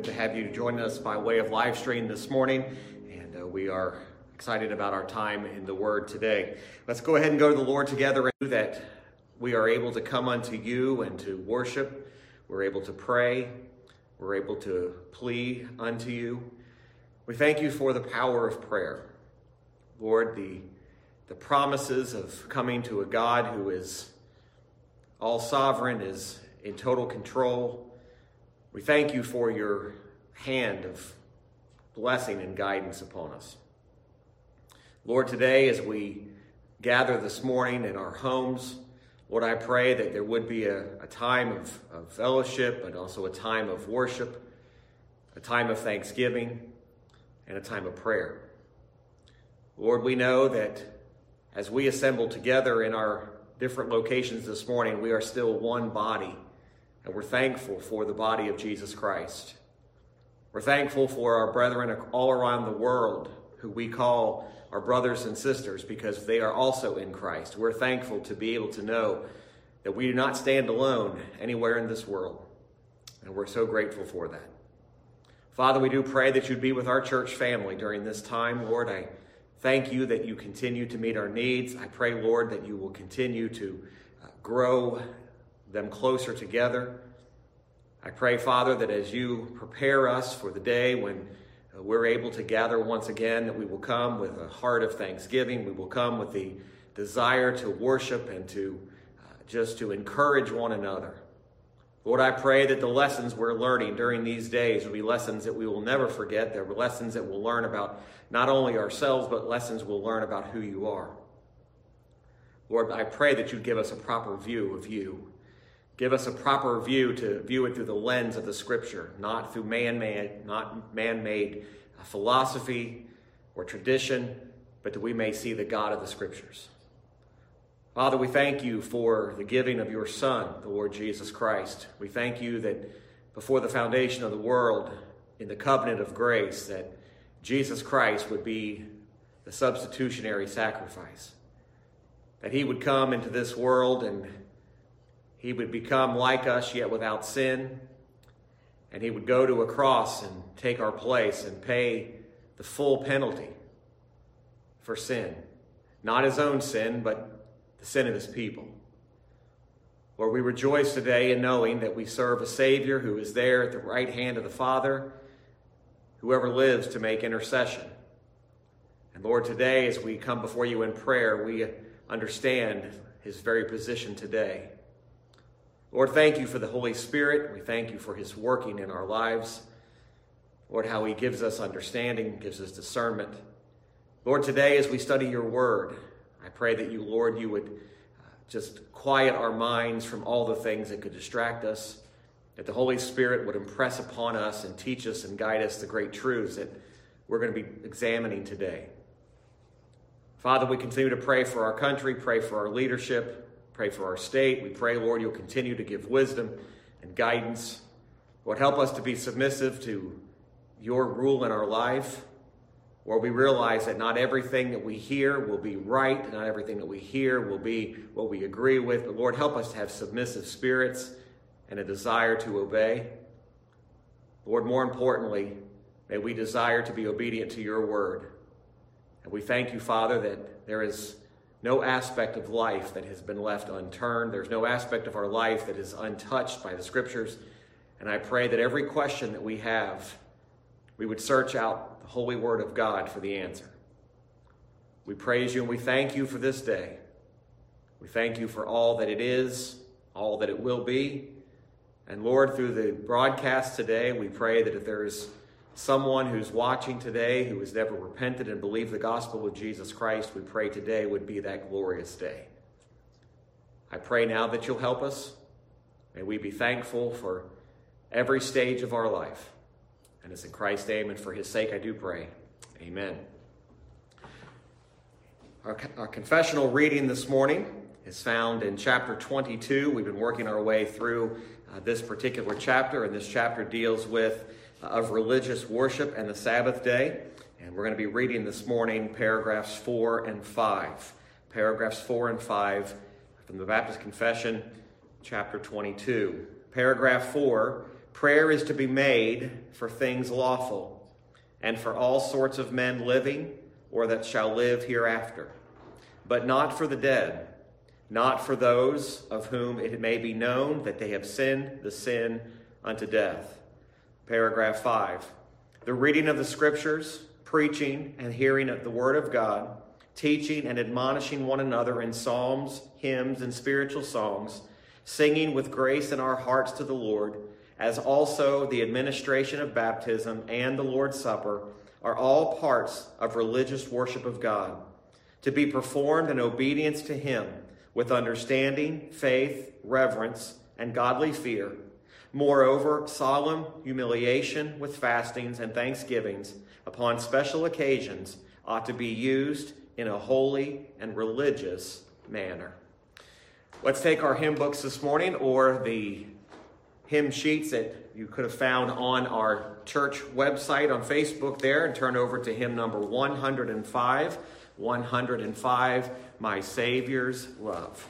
Good to have you join us by way of live stream this morning. And uh, we are excited about our time in the Word today. Let's go ahead and go to the Lord together and that we are able to come unto you and to worship. We're able to pray. We're able to plea unto you. We thank you for the power of prayer. Lord, the, the promises of coming to a God who is all sovereign, is in total control we thank you for your hand of blessing and guidance upon us. Lord, today as we gather this morning in our homes, Lord, I pray that there would be a, a time of, of fellowship, but also a time of worship, a time of thanksgiving, and a time of prayer. Lord, we know that as we assemble together in our different locations this morning, we are still one body and we're thankful for the body of Jesus Christ. We're thankful for our brethren all around the world who we call our brothers and sisters because they are also in Christ. We're thankful to be able to know that we do not stand alone anywhere in this world. And we're so grateful for that. Father, we do pray that you'd be with our church family during this time. Lord, I thank you that you continue to meet our needs. I pray, Lord, that you will continue to uh, grow them closer together. I pray, Father, that as you prepare us for the day when uh, we're able to gather once again, that we will come with a heart of thanksgiving. We will come with the desire to worship and to uh, just to encourage one another. Lord, I pray that the lessons we're learning during these days will be lessons that we will never forget. They're lessons that we'll learn about not only ourselves, but lessons we'll learn about who you are. Lord, I pray that you give us a proper view of you give us a proper view to view it through the lens of the scripture, not through man-made, not man-made uh, philosophy or tradition, but that we may see the God of the scriptures. Father, we thank you for the giving of your Son, the Lord Jesus Christ. We thank you that before the foundation of the world, in the covenant of grace, that Jesus Christ would be the substitutionary sacrifice. That he would come into this world and he would become like us, yet without sin. And he would go to a cross and take our place and pay the full penalty for sin. Not his own sin, but the sin of his people. Lord, we rejoice today in knowing that we serve a Savior who is there at the right hand of the Father, whoever lives to make intercession. And Lord, today as we come before you in prayer, we understand his very position today. Lord, thank you for the Holy Spirit. We thank you for his working in our lives. Lord, how he gives us understanding, gives us discernment. Lord, today as we study your word, I pray that you, Lord, you would uh, just quiet our minds from all the things that could distract us, that the Holy Spirit would impress upon us and teach us and guide us the great truths that we're going to be examining today. Father, we continue to pray for our country, pray for our leadership, Pray for our state. We pray, Lord, you'll continue to give wisdom and guidance. Lord, help us to be submissive to your rule in our life. Lord, we realize that not everything that we hear will be right, not everything that we hear will be what we agree with. But Lord, help us to have submissive spirits and a desire to obey. Lord, more importantly, may we desire to be obedient to your word. And we thank you, Father, that there is no aspect of life that has been left unturned. There's no aspect of our life that is untouched by the scriptures. And I pray that every question that we have, we would search out the holy word of God for the answer. We praise you and we thank you for this day. We thank you for all that it is, all that it will be. And Lord, through the broadcast today, we pray that if there is someone who's watching today who has never repented and believed the gospel of Jesus Christ, we pray today would be that glorious day. I pray now that you'll help us. May we be thankful for every stage of our life. And it's in Christ's name and for his sake I do pray. Amen. Our, our confessional reading this morning is found in chapter 22. We've been working our way through uh, this particular chapter, and this chapter deals with of religious worship and the Sabbath day. And we're going to be reading this morning paragraphs 4 and 5. Paragraphs 4 and 5 from the Baptist Confession, chapter 22. Paragraph 4 prayer is to be made for things lawful, and for all sorts of men living or that shall live hereafter, but not for the dead, not for those of whom it may be known that they have sinned the sin unto death. Paragraph 5. The reading of the Scriptures, preaching and hearing of the Word of God, teaching and admonishing one another in psalms, hymns, and spiritual songs, singing with grace in our hearts to the Lord, as also the administration of baptism and the Lord's Supper are all parts of religious worship of God, to be performed in obedience to Him with understanding, faith, reverence, and godly fear. Moreover, solemn humiliation with fastings and thanksgivings upon special occasions ought to be used in a holy and religious manner. Let's take our hymn books this morning or the hymn sheets that you could have found on our church website on Facebook there and turn over to hymn number 105. 105, My Savior's Love.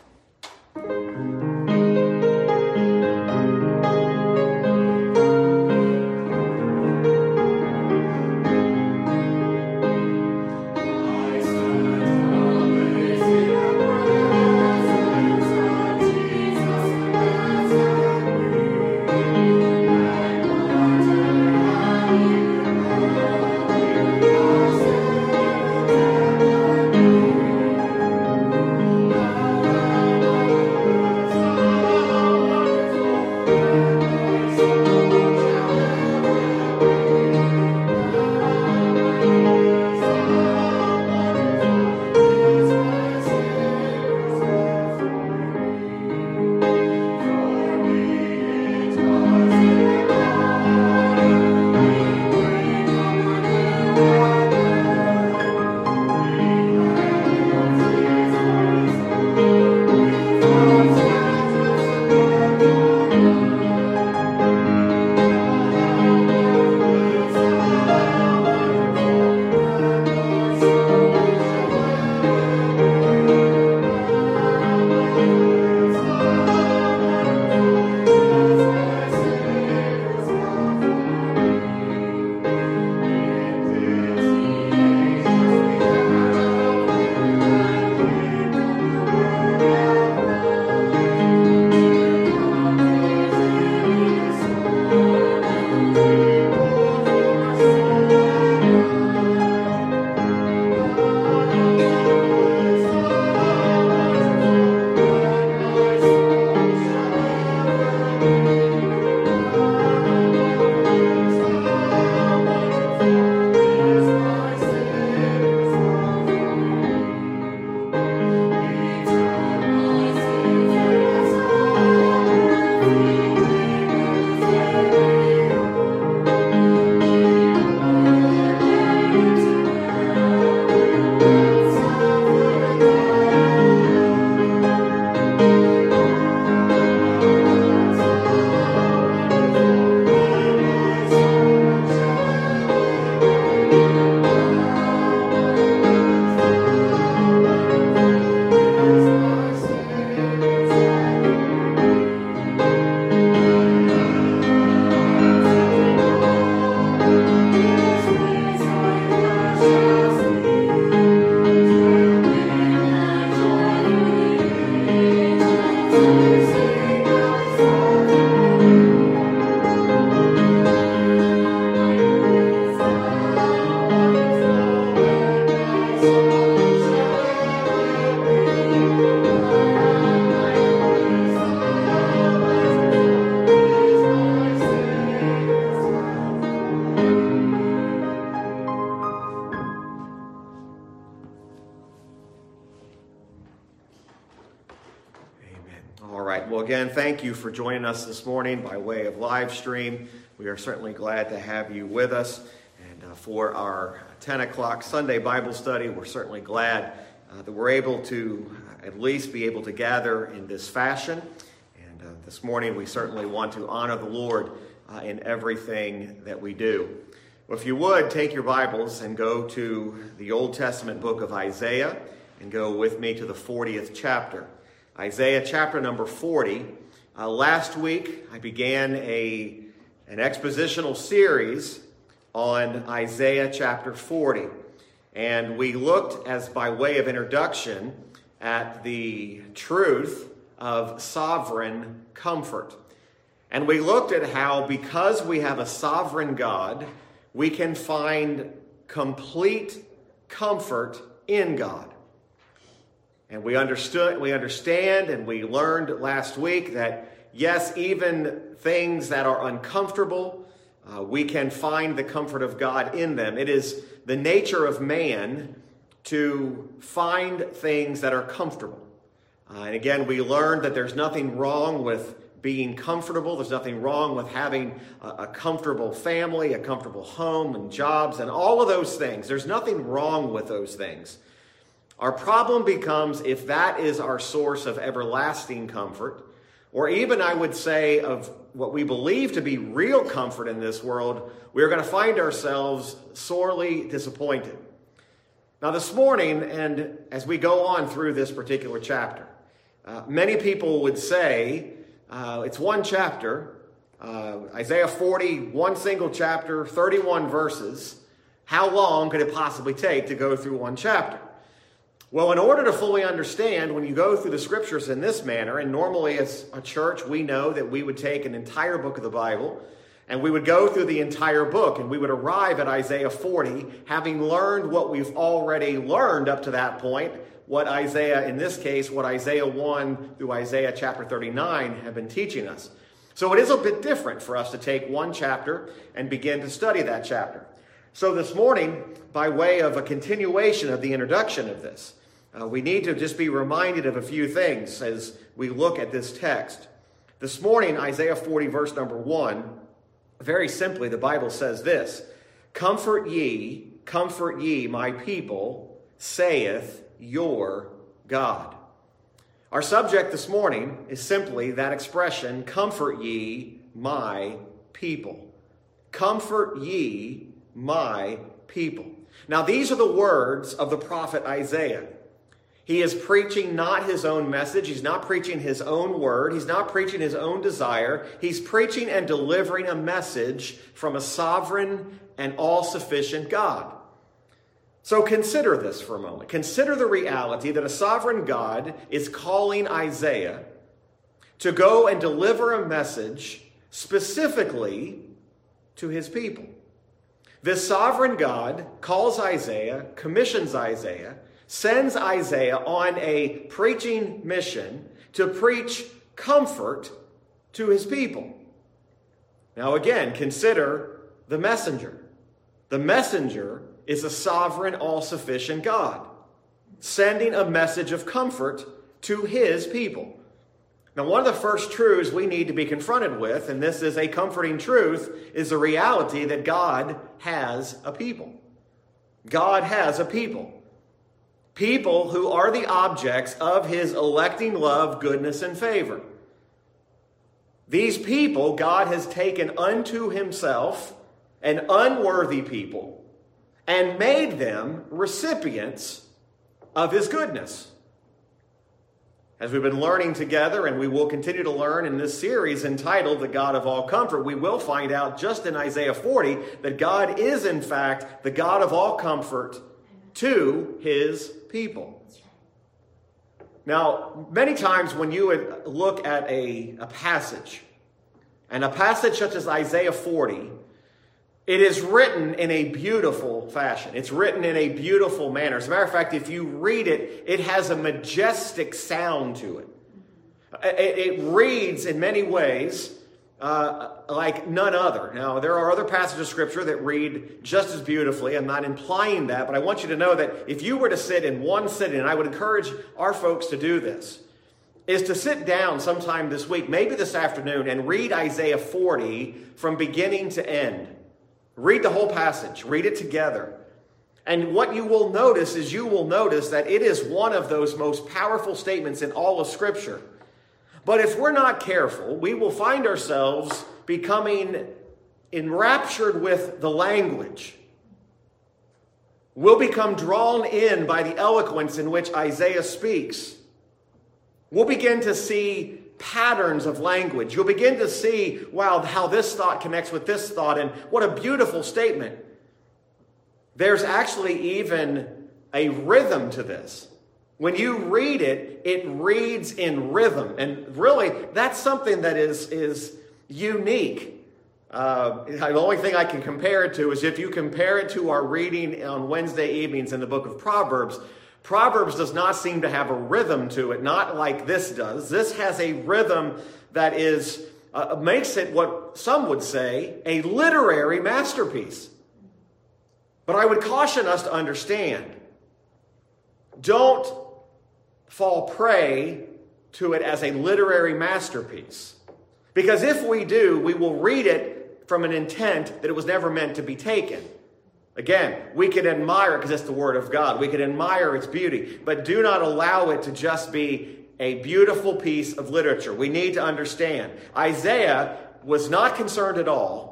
You for joining us this morning by way of live stream. We are certainly glad to have you with us. And uh, for our 10 o'clock Sunday Bible study, we're certainly glad uh, that we're able to uh, at least be able to gather in this fashion. And uh, this morning, we certainly want to honor the Lord uh, in everything that we do. Well, if you would, take your Bibles and go to the Old Testament book of Isaiah and go with me to the 40th chapter. Isaiah chapter number 40. Uh, last week, I began a an expositional series on Isaiah chapter 40. And we looked, as by way of introduction, at the truth of sovereign comfort. And we looked at how, because we have a sovereign God, we can find complete comfort in God. And we understood, we understand, and we learned last week that yes, even things that are uncomfortable, uh, we can find the comfort of God in them. It is the nature of man to find things that are comfortable. Uh, and again, we learned that there's nothing wrong with being comfortable. There's nothing wrong with having a, a, comfortable family, a comfortable home, and jobs, and all of those things. There's nothing wrong with those things. Our problem becomes if that is our source of everlasting comfort, or even I would say of what we believe to be real comfort in this world, we're going to find ourselves sorely disappointed. Now, this morning, and as we go on through this particular chapter, uh, many people would say uh, it's one chapter, uh, Isaiah 40, one single chapter, 31 verses. How long could it possibly take to go through one chapter? Well, in order to fully understand, when you go through the scriptures in this manner, and normally as a church, we know that we would take an entire book of the Bible and we would go through the entire book and we would arrive at Isaiah 40, having learned what we've already learned up to that point, what Isaiah, in this case, what Isaiah 1 through Isaiah chapter 39 have been teaching us. So it is a bit different for us to take one chapter and begin to study that chapter. So this morning, by way of a continuation of the introduction of this, uh, we need to just be reminded of a few things as we look at this text. This morning, Isaiah 40, verse number 1, very simply, the Bible says this Comfort ye, comfort ye, my people, saith your God. Our subject this morning is simply that expression, comfort ye, my people. Comfort ye, my people. Now, these are the words of the prophet Isaiah. He is preaching not his own message. He's not preaching his own word. He's not preaching his own desire. He's preaching and delivering a message from a sovereign and all sufficient God. So consider this for a moment. Consider the reality that a sovereign God is calling Isaiah to go and deliver a message specifically to his people. This sovereign God calls Isaiah, commissions Isaiah sends Isaiah on a preaching mission to preach comfort to his people. Now, again, consider the messenger. The messenger is a sovereign, all sufficient God, sending a message of comfort to his people. Now, one of the first truths we need to be confronted with, and this is a comforting truth, is the reality that God has a people. God has a people people who are the objects of his electing love, goodness, and favor. These people God has taken unto himself, an unworthy people, and made them recipients of his goodness. As we've been learning together, and we will continue to learn in this series entitled The God of All Comfort, we will find out just in Isaiah 40 that God is, in fact, the God of all comfort to his people. Now, many times when you look at a, a passage, and a passage such as Isaiah 40, it is written in a beautiful fashion. It's written in a beautiful manner. As a matter of fact, if you read it, it has a majestic sound to. It, it reads in many ways uh, like none other. Now, there are other passages of Scripture that read just as beautifully. I'm not implying that, but I want you to know that if you were to sit in one sitting, and I would encourage our folks to do this, is to sit down sometime this week, maybe this afternoon, and read Isaiah 40 from beginning to end. Read the whole passage, read it together. And what you will notice is you will notice that it is one of those most powerful statements in all of Scripture but if we're not careful, we will find ourselves becoming enraptured with the language. We'll become drawn in by the eloquence in which Isaiah speaks. We'll begin to see patterns of language. You'll begin to see, wow, how this thought connects with this thought, and what a beautiful statement. There's actually even a rhythm to this. When you read it, it reads in rhythm. And really, that's something that is, is unique. Uh, the only thing I can compare it to is if you compare it to our reading on Wednesday evenings in the book of Proverbs. Proverbs does not seem to have a rhythm to it, not like this does. This has a rhythm that is uh, makes it what some would say a literary masterpiece. But I would caution us to understand don't fall prey to it as a literary masterpiece. Because if we do, we will read it from an intent that it was never meant to be taken. Again, we can admire it because it's the Word of God. We can admire its beauty, but do not allow it to just be a beautiful piece of literature. We need to understand. Isaiah was not concerned at all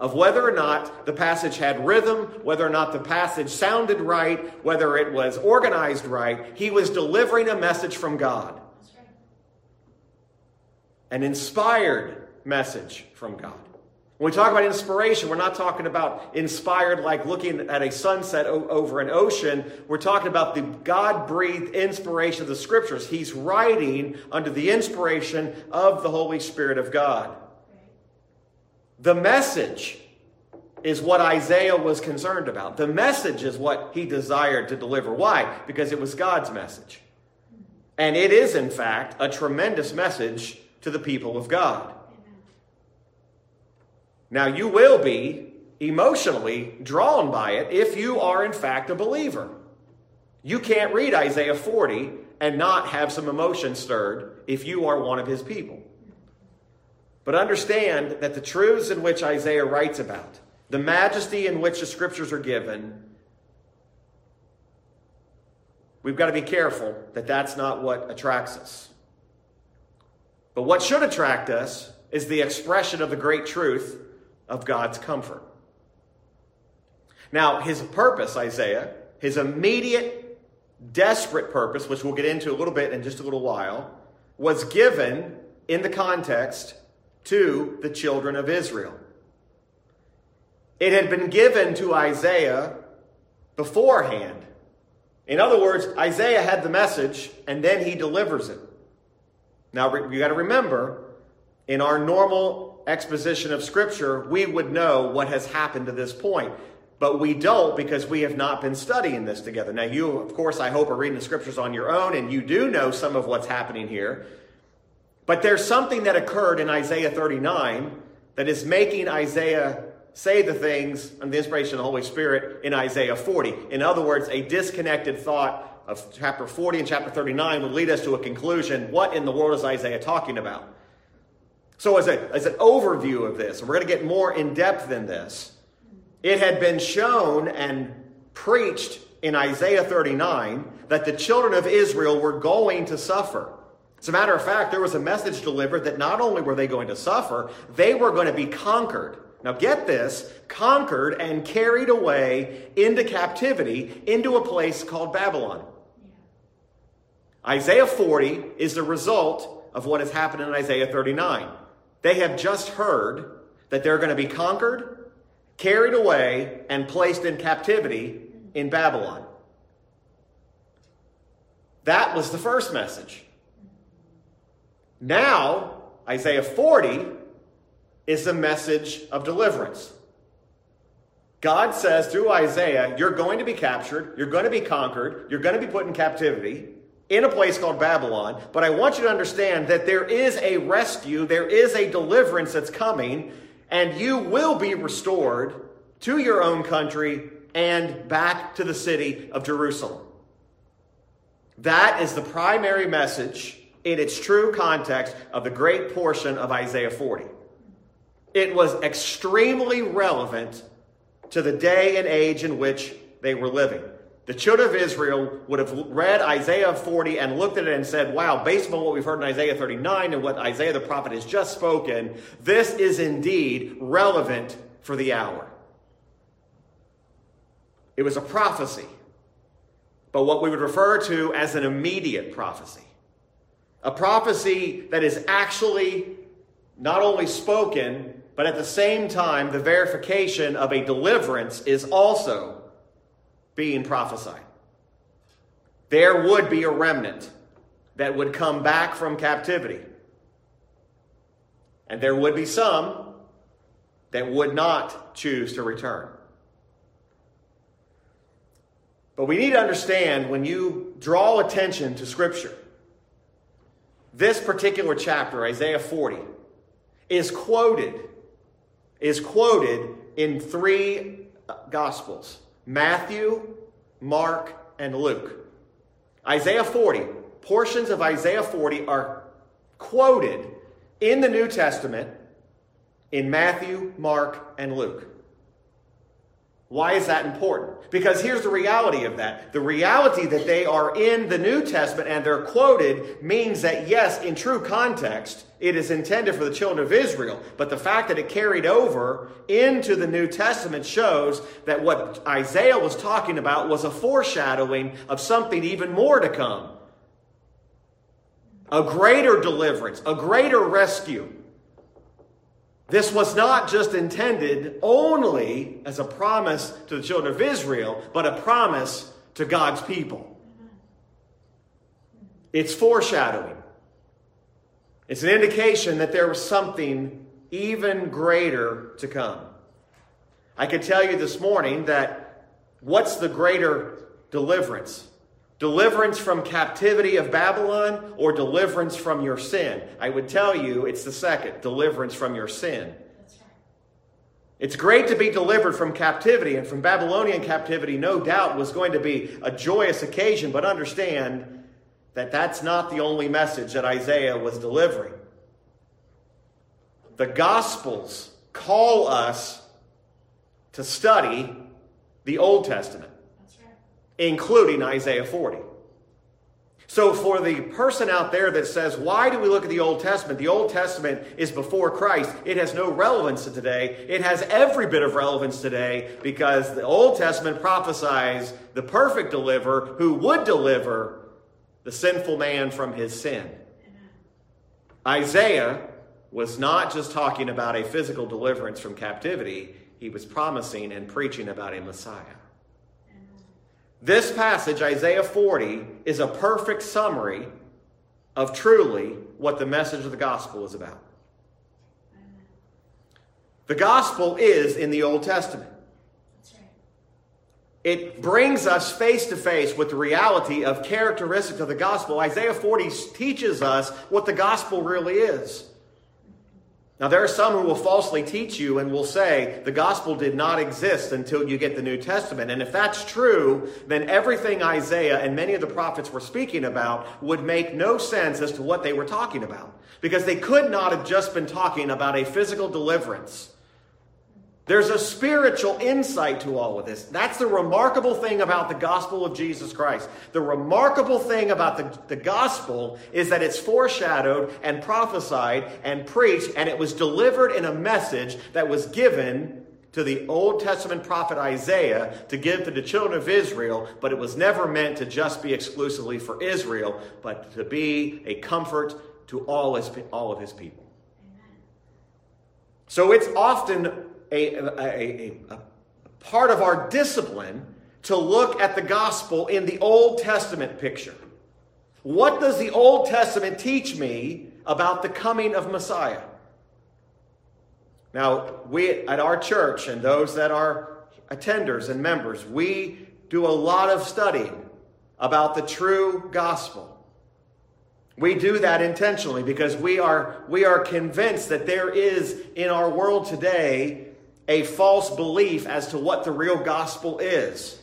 of whether or not the passage had rhythm, whether or not the passage sounded right, whether it was organized right. He was delivering a message from God. An inspired message from God. When we talk about inspiration, we're not talking about inspired like looking at a sunset o- over an ocean. We're talking about the God breathed inspiration of the scriptures. He's writing under the inspiration of the Holy Spirit of God. The message is what Isaiah was concerned about. The message is what he desired to deliver. Why? Because it was God's message. And it is, in fact, a tremendous message to the people of God. Now, you will be emotionally drawn by it if you are, in fact, a believer. You can't read Isaiah 40 and not have some emotion stirred if you are one of his people. But understand that the truths in which Isaiah writes about, the majesty in which the scriptures are given, we've got to be careful that that's not what attracts us. But what should attract us is the expression of the great truth of God's comfort. Now, his purpose, Isaiah, his immediate, desperate purpose, which we'll get into a little bit in just a little while, was given in the context to the children of Israel. It had been given to Isaiah beforehand. In other words, Isaiah had the message and then he delivers it. Now, you got to remember, in our normal exposition of Scripture, we would know what has happened to this point. But we don't because we have not been studying this together. Now, you, of course, I hope are reading the Scriptures on your own, and you do know some of what's happening here. But there's something that occurred in Isaiah 39 that is making Isaiah say the things under the inspiration of the Holy Spirit in Isaiah 40. In other words, a disconnected thought of chapter 40 and chapter 39 would lead us to a conclusion. What in the world is Isaiah talking about? So, as, a, as an overview of this, we're going to get more in depth than this. It had been shown and preached in Isaiah 39 that the children of Israel were going to suffer. As a matter of fact, there was a message delivered that not only were they going to suffer, they were going to be conquered. Now, get this conquered and carried away into captivity into a place called Babylon. Isaiah 40 is the result of what has happened in Isaiah 39. They have just heard that they're going to be conquered, carried away, and placed in captivity in Babylon. That was the first message. Now, Isaiah 40 is the message of deliverance. God says through Isaiah, you're going to be captured, you're going to be conquered, you're going to be put in captivity in a place called Babylon. But I want you to understand that there is a rescue, there is a deliverance that's coming, and you will be restored to your own country and back to the city of Jerusalem. That is the primary message in its true context of the great portion of Isaiah 40. It was extremely relevant to the day and age in which they were living. The children of Israel would have read Isaiah 40 and looked at it and said, Wow, based on what we've heard in Isaiah 39 and what Isaiah the prophet has just spoken, this is indeed relevant for the hour. It was a prophecy, but what we would refer to as an immediate prophecy A prophecy that is actually not only spoken, but at the same time, the verification of a deliverance is also being prophesied. There would be a remnant that would come back from captivity. And there would be some that would not choose to return. But we need to understand when you draw attention to Scripture, this particular chapter, Isaiah 40, is quoted, is quoted in three uh, Gospels Matthew, Mark, and Luke. Isaiah 40, portions of Isaiah 40 are quoted in the New Testament in Matthew, Mark, and Luke. Why is that important? Because here's the reality of that. The reality that they are in the New Testament and they're quoted means that, yes, in true context, it is intended for the children of Israel. But the fact that it carried over into the New Testament shows that what Isaiah was talking about was a foreshadowing of something even more to come a greater deliverance, a greater rescue. This was not just intended only as a promise to the children of Israel, but a promise to God's people. It's foreshadowing. It's an indication that there was something even greater to come. I can tell you this morning that what's the greater deliverance? Deliverance from captivity of Babylon or deliverance from your sin? I would tell you it's the second deliverance from your sin. It's great to be delivered from captivity, and from Babylonian captivity, no doubt, was going to be a joyous occasion, but understand that that's not the only message that Isaiah was delivering. The Gospels call us to study the Old Testament including Isaiah 40. So, for the person out there that says, Why do we look at the Old Testament? The Old Testament is before Christ. It has no relevance to today. It has every bit of relevance today because the Old Testament prophesies the perfect deliverer who would deliver the sinful man from his sin. Isaiah was not just talking about a physical deliverance from captivity, he was promising and preaching about a Messiah. This passage, Isaiah 40, is a perfect summary of truly what the message of the gospel is about. The gospel is in the Old Testament. It brings us face to face with the reality of characteristics of the gospel. Isaiah 40 teaches us what the gospel really is. Now, there are some who will falsely teach you and will say the gospel did not exist until you get the New Testament. And if that's true, then everything Isaiah and many of the prophets were speaking about would make no sense as to what they were talking about. Because they could not have just been talking about a physical deliverance there's a spiritual insight to all of this. That's the remarkable thing about the gospel of Jesus Christ. The remarkable thing about the, the gospel is that it's foreshadowed and prophesied and preached, and it was delivered in a message that was given to the Old Testament prophet Isaiah to give to the children of Israel, but it was never meant to just be exclusively for Israel, but to be a comfort to all, his, all of his people. So it's often a, a, a, part of our discipline to look at the gospel in the Old Testament picture. What does the Old Testament teach me about the coming of Messiah? Now, we at our church and those that are attenders and members, we do a lot of studying about the true gospel. We do that intentionally because we are, we are convinced that there is in our world today a false belief as to what the real gospel is.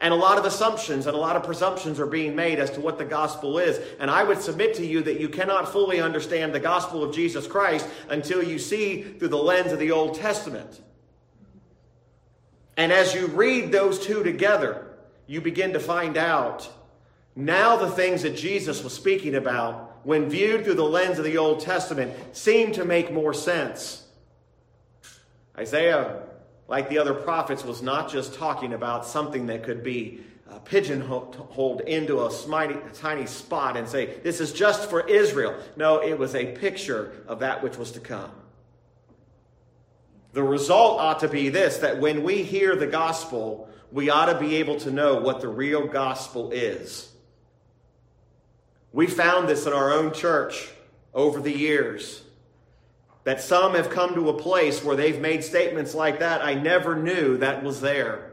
And a lot of assumptions and a lot of presumptions are being made as to what the gospel is. And I would submit to you that you cannot fully understand the gospel of Jesus Christ until you see through the lens of the Old Testament. And as you read those two together, you begin to find out now the things that Jesus was speaking about, when viewed through the lens of the Old Testament, seem to make more sense. Isaiah like the other prophets, was not just talking about something that could be uh, pigeonholed into a tiny, tiny spot and say, This is just for Israel. No, it was a picture of that which was to come. The result ought to be this that when we hear the gospel, we ought to be able to know what the real gospel is. We found this in our own church over the years. That some have come to a place where they've made statements like that. I never knew that was there.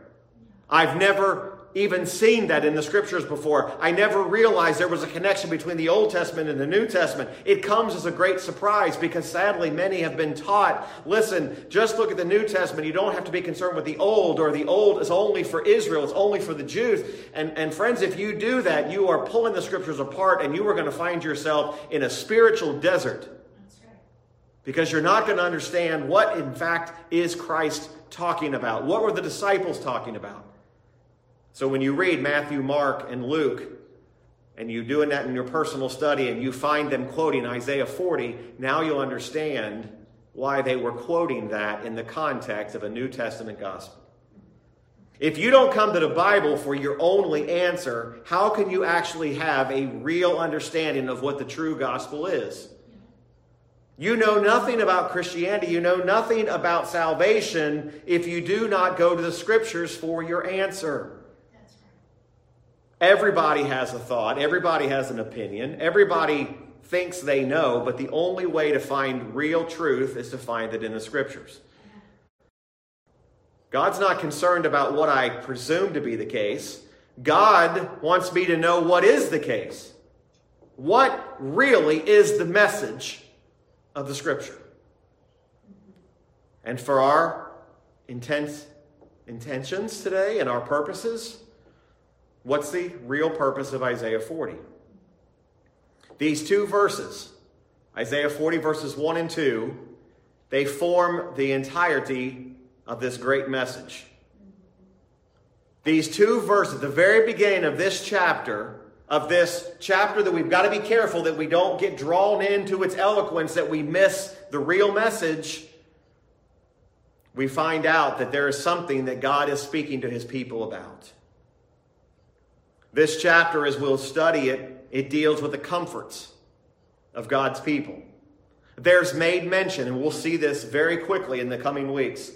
I've never even seen that in the scriptures before. I never realized there was a connection between the Old Testament and the New Testament. It comes as a great surprise because sadly many have been taught listen, just look at the New Testament. You don't have to be concerned with the Old, or the Old is only for Israel, it's only for the Jews. And, and friends, if you do that, you are pulling the scriptures apart and you are going to find yourself in a spiritual desert. Because you're not going to understand what, in fact, is Christ talking about. What were the disciples talking about? So when you read Matthew, Mark, and Luke, and you're doing that in your personal study and you find them quoting Isaiah 40, now you'll understand why they were quoting that in the context of a New Testament gospel. If you don't come to the Bible for your only answer, how can you actually have a real understanding of what the true gospel is? You know nothing about Christianity, you know nothing about salvation if you do not go to the scriptures for your answer. Everybody has a thought, everybody has an opinion, everybody thinks they know, but the only way to find real truth is to find it in the scriptures. God's not concerned about what I presume to be the case. God wants me to know what is the case. What really is the message of the scripture? And for our intense intentions today and our purposes, What's the real purpose of Isaiah 40? These two verses, Isaiah 40 verses 1 and 2, they form the entirety of this great message. These two verses, the very beginning of this chapter, of this chapter that we've got to be careful that we don't get drawn into its eloquence, that we miss the real message, we find out that there is something that God is speaking to his people about. This chapter, as we'll study it, it deals with the comforts of God's people. There's made mention, and we'll see this very quickly in the coming weeks,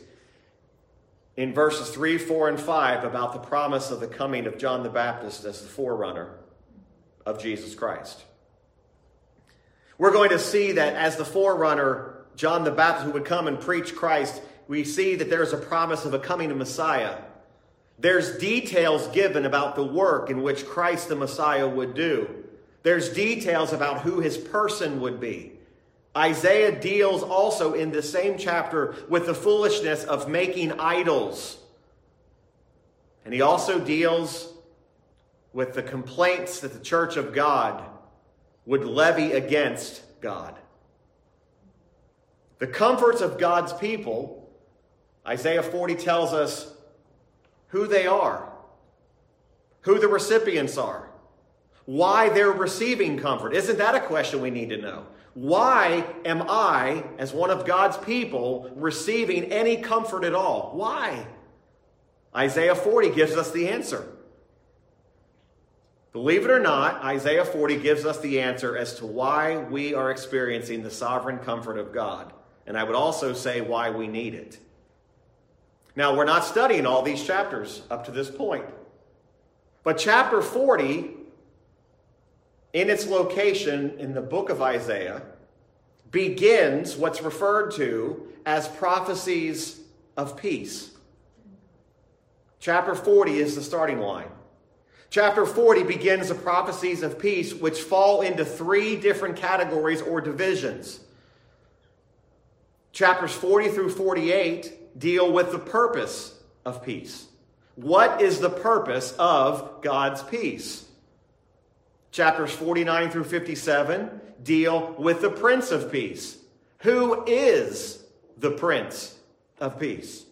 in verses 3, 4, and 5 about the promise of the coming of John the Baptist as the forerunner of Jesus Christ. We're going to see that as the forerunner, John the Baptist, who would come and preach Christ, we see that there's a promise of a coming Messiah there's details given about the work in which Christ the Messiah would do. There's details about who his person would be. Isaiah deals also in the same chapter with the foolishness of making idols. And he also deals with the complaints that the church of God would levy against God. The comforts of God's people, Isaiah 40 tells us, who they are, who the recipients are, why they're receiving comfort. Isn't that a question we need to know? Why am I, as one of God's people, receiving any comfort at all? Why? Isaiah 40 gives us the answer. Believe it or not, Isaiah 40 gives us the answer as to why we are experiencing the sovereign comfort of God. And I would also say why we need it. Now, we're not studying all these chapters up to this point. But chapter 40, in its location in the book of Isaiah, begins what's referred to as prophecies of peace. Chapter 40 is the starting line. Chapter 40 begins the prophecies of peace, which fall into three different categories or divisions. Chapters 40 through 48 deal with the purpose of peace. What is the purpose of God's peace? Chapters 49 through 57 deal with the Prince of Peace. Who is the Prince of Peace?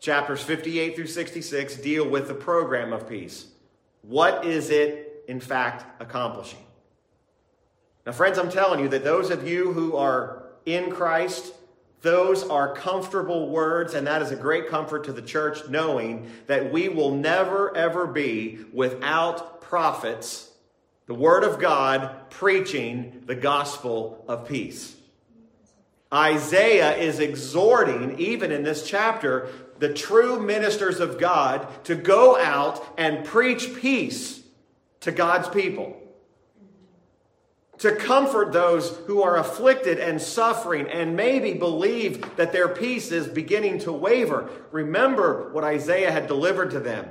Chapters 58 through 66 deal with the program of peace. What is it, in fact, accomplishing? Now, friends, I'm telling you that those of you who are in Christ, Those are comfortable words, and that is a great comfort to the church, knowing that we will never, ever be without prophets, the Word of God, preaching the gospel of peace. Isaiah is exhorting, even in this chapter, the true ministers of God to go out and preach peace to God's people to comfort those who are afflicted and suffering and maybe believe that their peace is beginning to waver. Remember what Isaiah had delivered to them.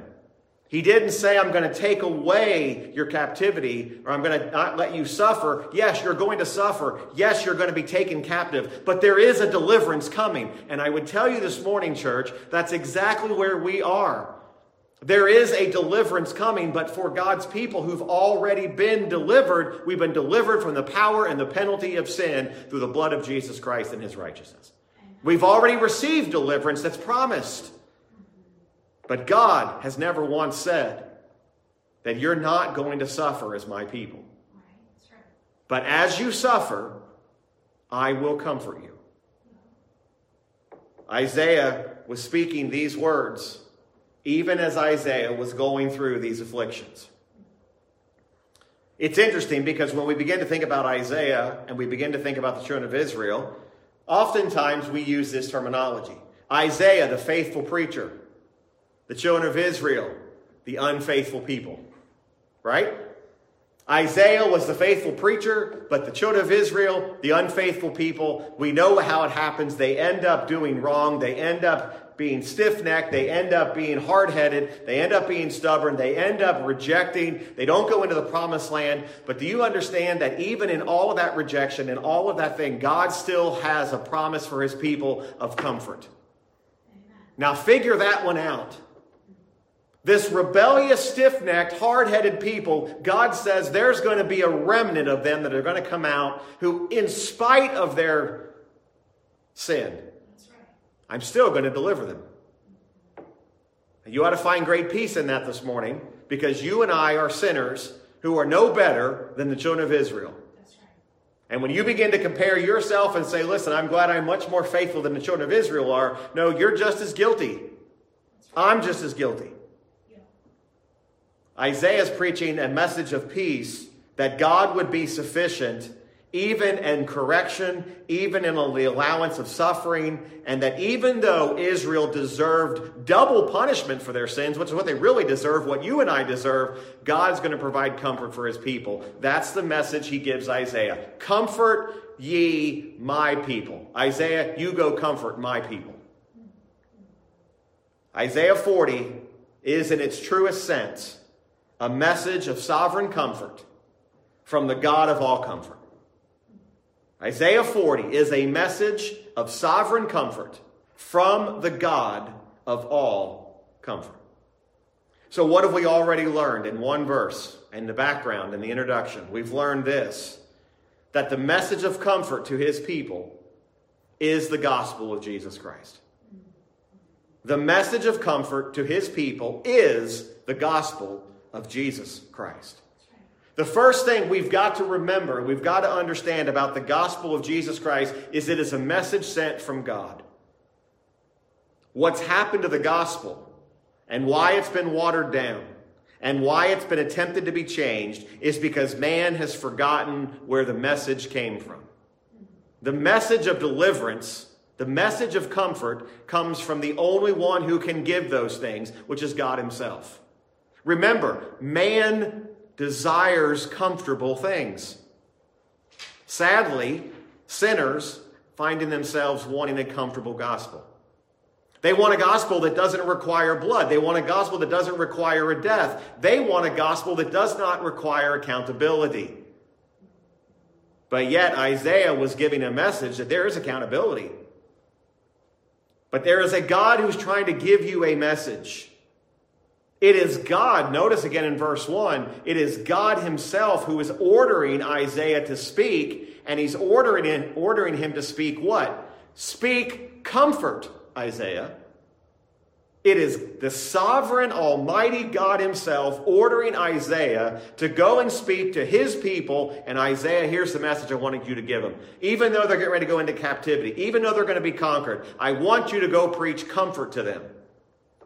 He didn't say, I'm going to take away your captivity or I'm going to not let you suffer. Yes, you're going to suffer. Yes, you're going to be taken captive. But there is a deliverance coming. And I would tell you this morning, church, that's exactly where we are. There is a deliverance coming, but for God's people who've already been delivered, we've been delivered from the power and the penalty of sin through the blood of Jesus Christ and his righteousness. We've already received deliverance that's promised. But God has never once said that you're not going to suffer as my people. But as you suffer, I will comfort you. Isaiah was speaking these words even as Isaiah was going through these afflictions. It's interesting because when we begin to think about Isaiah and we begin to think about the children of Israel, oftentimes we use this terminology Isaiah, the faithful preacher, the children of Israel, the unfaithful people. Right? Isaiah was the faithful preacher, but the children of Israel, the unfaithful people, we know how it happens. They end up doing wrong. They end up being stiff necked. They end up being hard headed. They end up being stubborn. They end up rejecting. They don't go into the promised land. But do you understand that even in all of that rejection and all of that thing, God still has a promise for his people of comfort? Now, figure that one out. This rebellious, stiff necked, hard headed people, God says there's going to be a remnant of them that are going to come out who, in spite of their sin, I'm still going to deliver them. You ought to find great peace in that this morning because you and I are sinners who are no better than the children of Israel. And when you begin to compare yourself and say, listen, I'm glad I'm much more faithful than the children of Israel are, no, you're just as guilty. I'm just as guilty. Isaiah is preaching a message of peace that God would be sufficient even in correction, even in the allowance of suffering, and that even though Israel deserved double punishment for their sins, which is what they really deserve, what you and I deserve, God's going to provide comfort for his people. That's the message he gives Isaiah. Comfort ye my people. Isaiah, you go comfort my people. Isaiah 40 is, in its truest sense, a message of sovereign comfort from the God of all comfort. Isaiah 40 is a message of sovereign comfort from the God of all comfort. So, what have we already learned in one verse, in the background, in the introduction? We've learned this that the message of comfort to his people is the gospel of Jesus Christ. The message of comfort to his people is the gospel of Jesus Christ. The first thing we've got to remember, we've got to understand about the gospel of Jesus Christ is it is a message sent from God. What's happened to the gospel and why it's been watered down and why it's been attempted to be changed is because man has forgotten where the message came from. The message of deliverance, the message of comfort comes from the only one who can give those things, which is God Himself. Remember, man desires comfortable things. Sadly, sinners finding themselves wanting a comfortable gospel. They want a gospel that doesn't require blood. They want a gospel that doesn't require a death. They want a gospel that does not require accountability. But yet, Isaiah was giving a message that there is accountability. But there is a God who's trying to give you a message. It is God, notice again in verse 1, it is God Himself who is ordering Isaiah to speak, and He's ordering, in, ordering him to speak what? Speak comfort, Isaiah. It is the sovereign, almighty God Himself ordering Isaiah to go and speak to His people. And Isaiah, here's the message I wanted you to give them. Even though they're getting ready to go into captivity, even though they're going to be conquered, I want you to go preach comfort to them.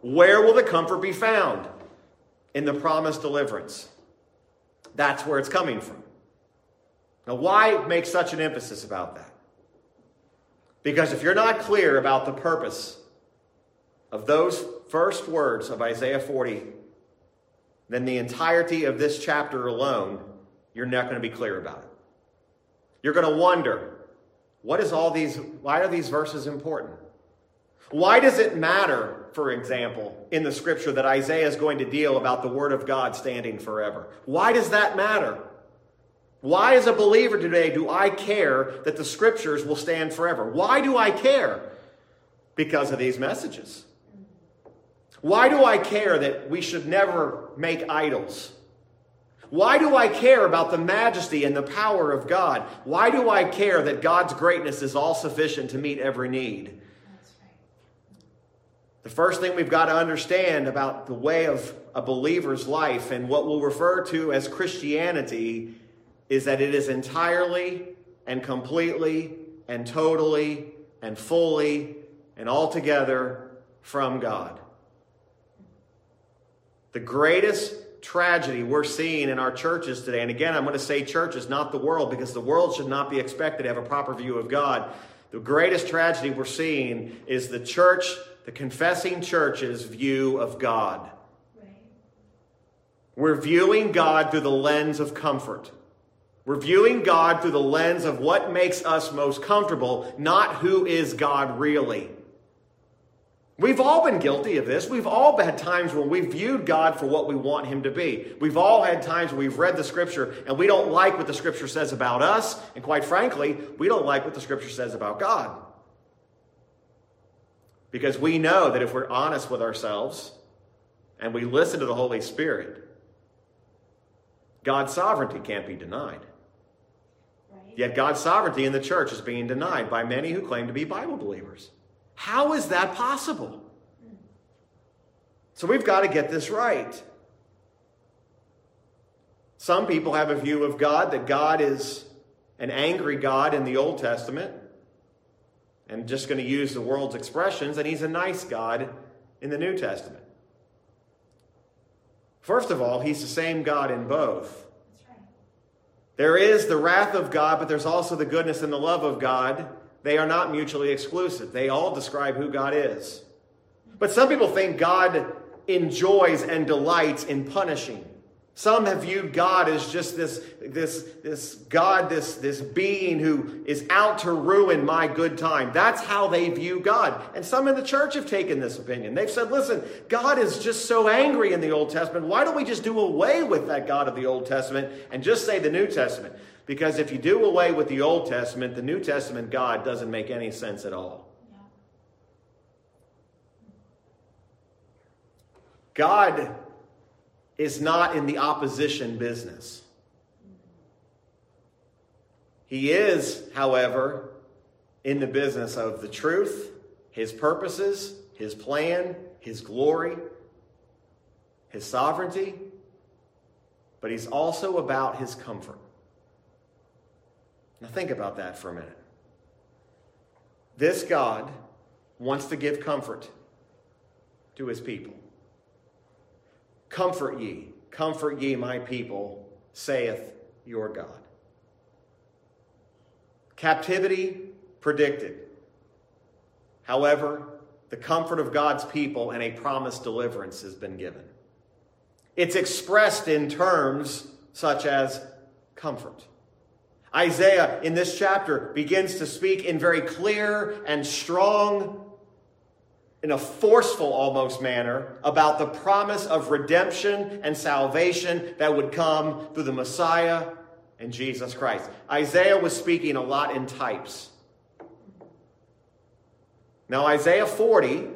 Where will the comfort be found? In the promised deliverance. That's where it's coming from. Now, why make such an emphasis about that? Because if you're not clear about the purpose of those first words of Isaiah 40, then the entirety of this chapter alone, you're not going to be clear about it. You're going to wonder, what is all these, why are these verses important? Why does it matter, for example, in the scripture that Isaiah is going to deal about the word of God standing forever? Why does that matter? Why, as a believer today, do I care that the scriptures will stand forever? Why do I care? Because of these messages. Why do I care that we should never make idols? Why do I care about the majesty and the power of God? Why do I care that God's greatness is all sufficient to meet every need? The first thing we've got to understand about the way of a believer's life and what we'll refer to as Christianity is that it is entirely and completely and totally and fully and altogether from God. The greatest tragedy we're seeing in our churches today, and again, I'm going to say churches, not the world, because the world should not be expected to have a proper view of God. The greatest tragedy we're seeing is the church, the confessing church's view of God. We're viewing God through the lens of comfort. We're viewing God through the lens of what makes us most comfortable, not who is God really. We've all been guilty of this. We've all had times when we've viewed God for what we want Him to be. We've all had times when we've read the Scripture and we don't like what the Scripture says about us. And quite frankly, we don't like what the Scripture says about God. Because we know that if we're honest with ourselves and we listen to the Holy Spirit, God's sovereignty can't be denied. Yet God's sovereignty in the church is being denied by many who claim to be Bible believers. How is that possible? So we've got to get this right. Some people have a view of God that God is an angry God in the Old Testament, and just going to use the world's expressions, and he's a nice God in the New Testament. First of all, he's the same God in both. There is the wrath of God, but there's also the goodness and the love of God they are not mutually exclusive. They all describe who God is. But some people think God enjoys and delights in punishing. Some have viewed God as just this, this, this God, this, this being who is out to ruin my good time. That's how they view God. And some in the church have taken this opinion. They've said, listen, God is just so angry in the Old Testament. Why don't we just do away with that God of the Old Testament and just say the New Testament? Because if you do away with the Old Testament, the New Testament God doesn't make any sense at all. God is not in the opposition business. He is, however, in the business of the truth, his purposes, his plan, his glory, his sovereignty, but he's also about his comfort. Now, think about that for a minute. This God wants to give comfort to his people. Comfort ye, comfort ye, my people, saith your God. Captivity predicted. However, the comfort of God's people and a promised deliverance has been given. It's expressed in terms such as comfort. Isaiah in this chapter begins to speak in very clear and strong, in a forceful almost manner, about the promise of redemption and salvation that would come through the Messiah and Jesus Christ. Isaiah was speaking a lot in types. Now, Isaiah 40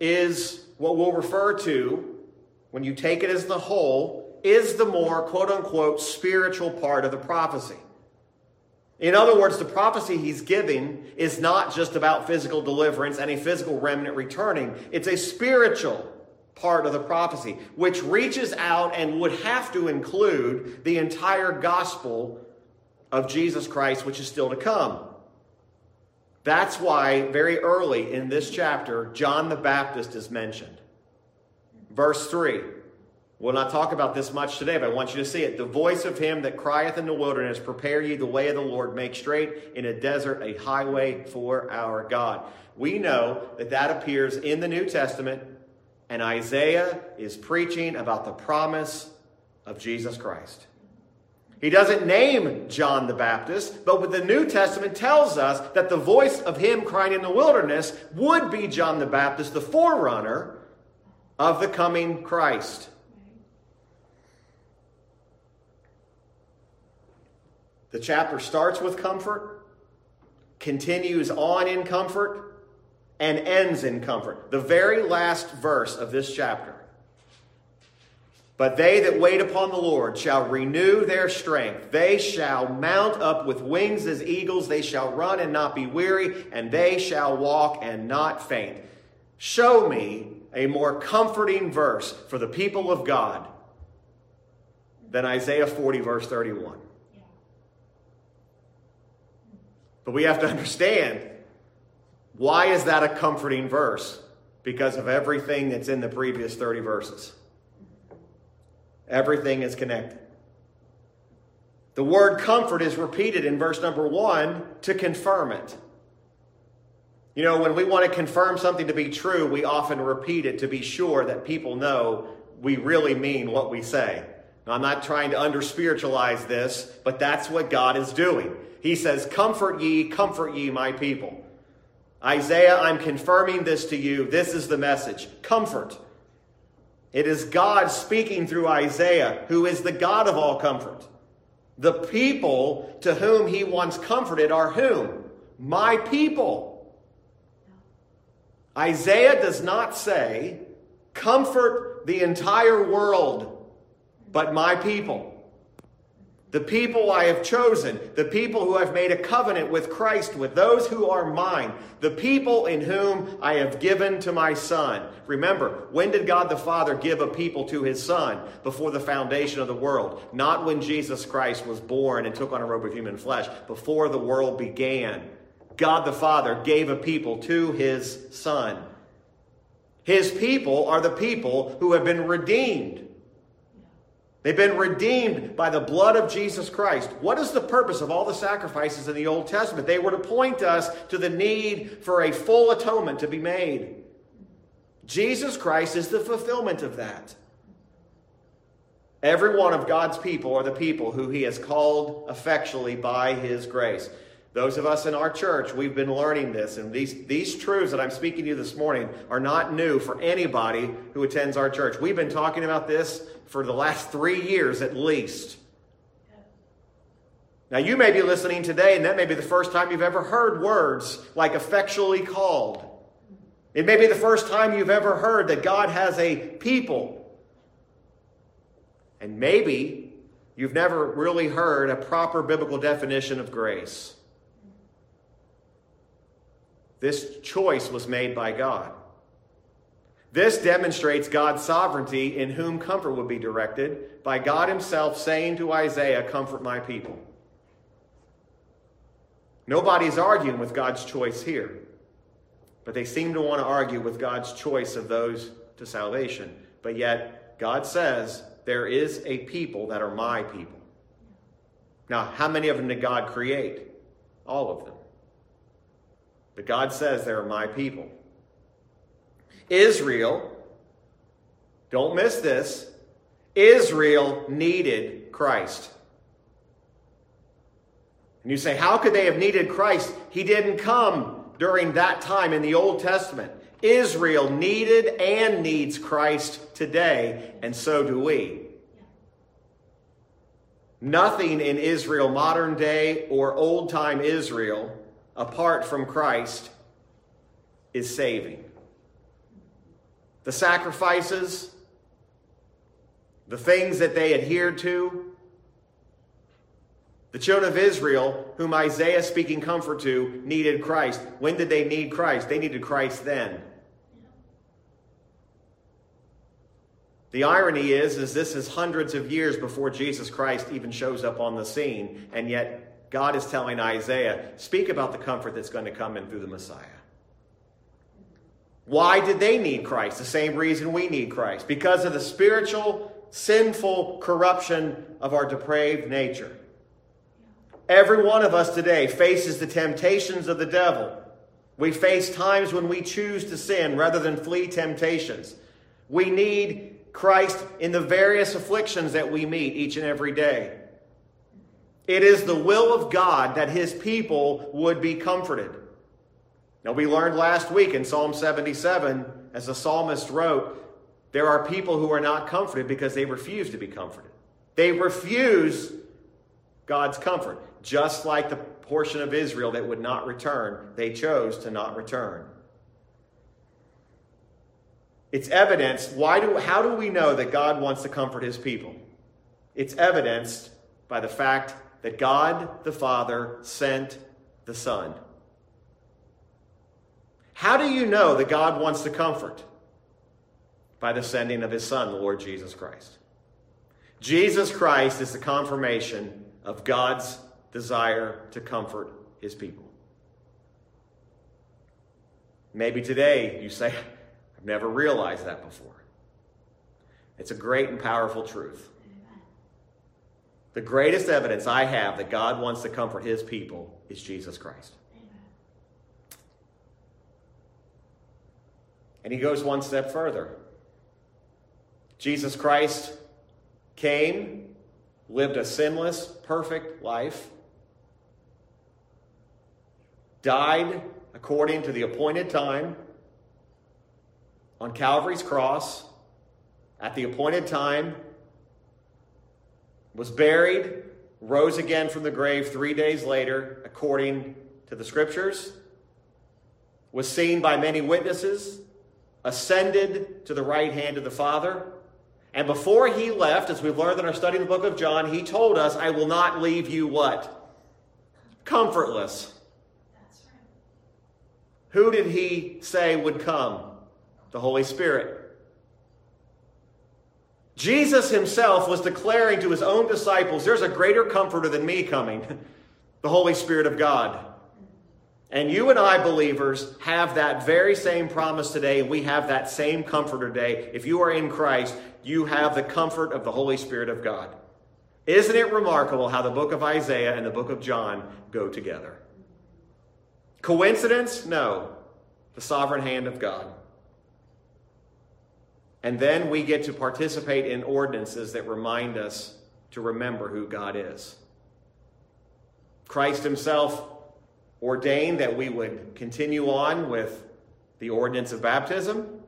is what we'll refer to, when you take it as the whole, is the more quote unquote spiritual part of the prophecy. In other words, the prophecy he's giving is not just about physical deliverance and a physical remnant returning, it's a spiritual part of the prophecy, which reaches out and would have to include the entire gospel of Jesus Christ, which is still to come. That's why, very early in this chapter, John the Baptist is mentioned. Verse 3 We'll not talk about this much today, but I want you to see it. The voice of him that crieth in the wilderness, prepare ye the way of the Lord, make straight in a desert a highway for our God. We know that that appears in the New Testament, and Isaiah is preaching about the promise of Jesus Christ. He doesn't name John the Baptist, but the New Testament tells us that the voice of him crying in the wilderness would be John the Baptist, the forerunner of the coming Christ. The chapter starts with comfort, continues on in comfort, and ends in comfort. The very last verse of this chapter. But they that wait upon the Lord shall renew their strength. They shall mount up with wings as eagles. They shall run and not be weary, and they shall walk and not faint. Show me a more comforting verse for the people of God than Isaiah 40, verse 31. But we have to understand why is that a comforting verse? Because of everything that's in the previous 30 verses. Everything is connected. The word comfort is repeated in verse number one to confirm it. You know, when we want to confirm something to be true, we often repeat it to be sure that people know we really mean what we say. Now, I'm not trying to under spiritualize this, but that's what God is doing. He says, Comfort ye, comfort ye, my people. Isaiah, I'm confirming this to you. This is the message comfort. It is God speaking through Isaiah, who is the God of all comfort. The people to whom he once comforted are whom? My people. Isaiah does not say, Comfort the entire world, but my people. The people I have chosen, the people who have made a covenant with Christ with, those who are mine, the people in whom I have given to my Son. Remember, when did God the Father give a people to his Son? Before the foundation of the world. Not when Jesus Christ was born and took on a robe of human flesh, before the world began. God the Father gave a people to his Son. His people are the people who have been redeemed. They've been redeemed by the blood of Jesus Christ. What is the purpose of all the sacrifices in the Old Testament? They were to point us to the need for a full atonement to be made. Jesus Christ is the fulfillment of that. Every one of God's people are the people who he has called effectually by his grace. Those of us in our church, we've been learning this, and these, these truths that I'm speaking to you this morning are not new for anybody who attends our church. We've been talking about this for the last three years at least. Now, you may be listening today, and that may be the first time you've ever heard words like effectually called. It may be the first time you've ever heard that God has a people. And maybe you've never really heard a proper biblical definition of grace. This choice was made by God. This demonstrates God's sovereignty in whom comfort would be directed by God Himself saying to Isaiah, Comfort my people. Nobody's arguing with God's choice here, but they seem to want to argue with God's choice of those to salvation. But yet, God says, There is a people that are my people. Now, how many of them did God create? All of them. But God says they are my people. Israel, don't miss this, Israel needed Christ. And you say, how could they have needed Christ? He didn't come during that time in the Old Testament. Israel needed and needs Christ today, and so do we. Nothing in Israel, modern day or old time Israel, apart from Christ is saving. The sacrifices, the things that they adhered to, The children of Israel, whom Isaiah speaking comfort to, needed Christ. When did they need Christ? They needed Christ then. The irony is, is this is hundreds of years before Jesus Christ even shows up on the scene, and yet God is telling Isaiah, speak about the comfort that's going to come in through the Messiah. Why did they need Christ? The same reason we need Christ. Because of the spiritual, sinful corruption of our depraved nature. Every one of us today faces the temptations of the devil. We face times when we choose to sin rather than flee temptations. We need Christ in the various afflictions that we meet each and every day. It is the will of God that his people would be comforted. Now, we learned last week in Psalm 77, as the psalmist wrote, there are people who are not comforted because they refuse to be comforted. They refuse God's comfort, just like the portion of Israel that would not return. They chose to not return. It's evidence. Why do, how do we know that God wants to comfort his people? It's evidenced by the fact that God the Father sent the Son. How do you know that God wants to comfort? By the sending of his Son, the Lord Jesus Christ. Jesus Christ is the confirmation of God's desire to comfort his people. Maybe today you say, I've never realized that before. It's a great and powerful truth. The greatest evidence I have that God wants to comfort his people is Jesus Christ. And he goes one step further. Jesus Christ came, lived a sinless, perfect life, died according to the appointed time on Calvary's cross at the appointed time, was buried, rose again from the grave three days later, according to the scriptures, was seen by many witnesses, ascended to the right hand of the Father. And before he left, as we've learned in our study in the book of John, he told us, I will not leave you what? Comfortless. Who did he say would come? the Holy Spirit. Jesus himself was declaring to his own disciples, There's a greater comforter than me coming, the Holy Spirit of God. And you and I, believers, have that very same promise today, we have that same comforter today. If you are in Christ, you have the comfort of the Holy Spirit of God. Isn't it remarkable how the book of Isaiah and the book of John go together? Coincidence? No. The sovereign hand of God. And then we get to participate in ordinances that remind us to remember who God is. Christ Himself ordained that we would continue on with the ordinance of baptism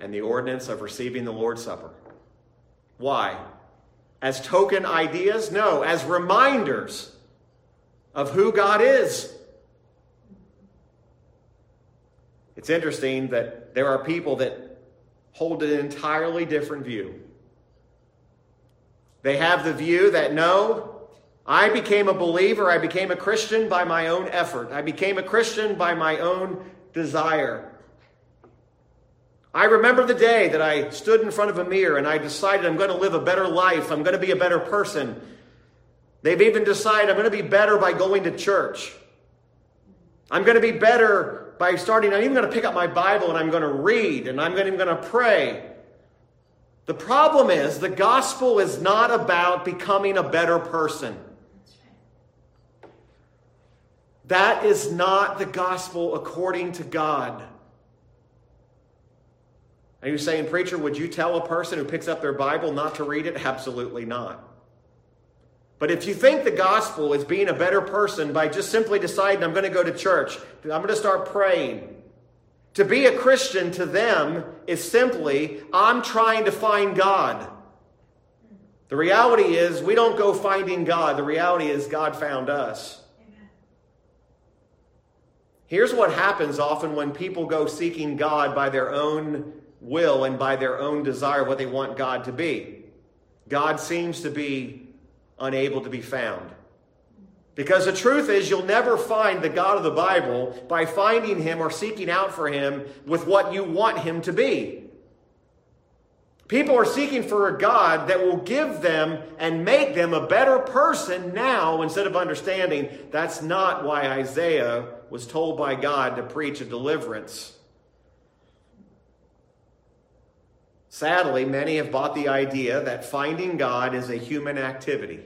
and the ordinance of receiving the Lord's Supper. Why? As token ideas? No, as reminders of who God is. It's interesting that there are people that hold an entirely different view. They have the view that no, I became a believer, I became a Christian by my own effort, I became a Christian by my own desire. I remember the day that I stood in front of a mirror and I decided I'm going to live a better life, I'm going to be a better person. They've even decided I'm going to be better by going to church. I'm going to be better by starting, I'm even going to pick up my Bible and I'm going to read and I'm even going to pray. The problem is the gospel is not about becoming a better person. That is not the gospel according to God. Are you saying, preacher, would you tell a person who picks up their Bible not to read it? Absolutely not. But if you think the gospel is being a better person by just simply deciding, I'm going to go to church, I'm going to start praying, to be a Christian to them is simply, I'm trying to find God. The reality is, we don't go finding God. The reality is, God found us. Here's what happens often when people go seeking God by their own will and by their own desire, what they want God to be. God seems to be unable to be found. Because the truth is, you'll never find the God of the Bible by finding him or seeking out for him with what you want him to be. People are seeking for a God that will give them and make them a better person now instead of understanding that's not why Isaiah was told by God to preach a deliverance. Sadly, many have bought the idea that finding God is a human activity.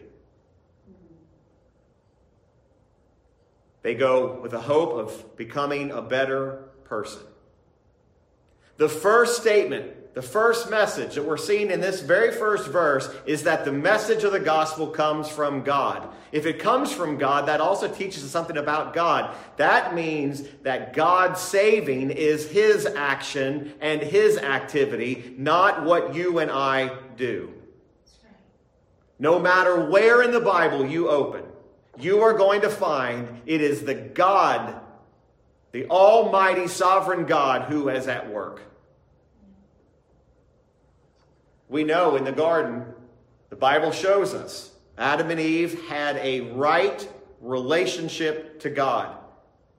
They go with the hope of becoming a better person. The first statement, the first message that we're seeing in this very first verse is that the message of the gospel comes from God. If it comes from God, that also teaches us something about God. That means that God saving is His action and His activity, not what you and I do. No matter where in the Bible you open, you are going to find it is the God, the Almighty Sovereign God, who is at work. We know in the garden, the Bible shows us Adam and Eve had a right relationship to God.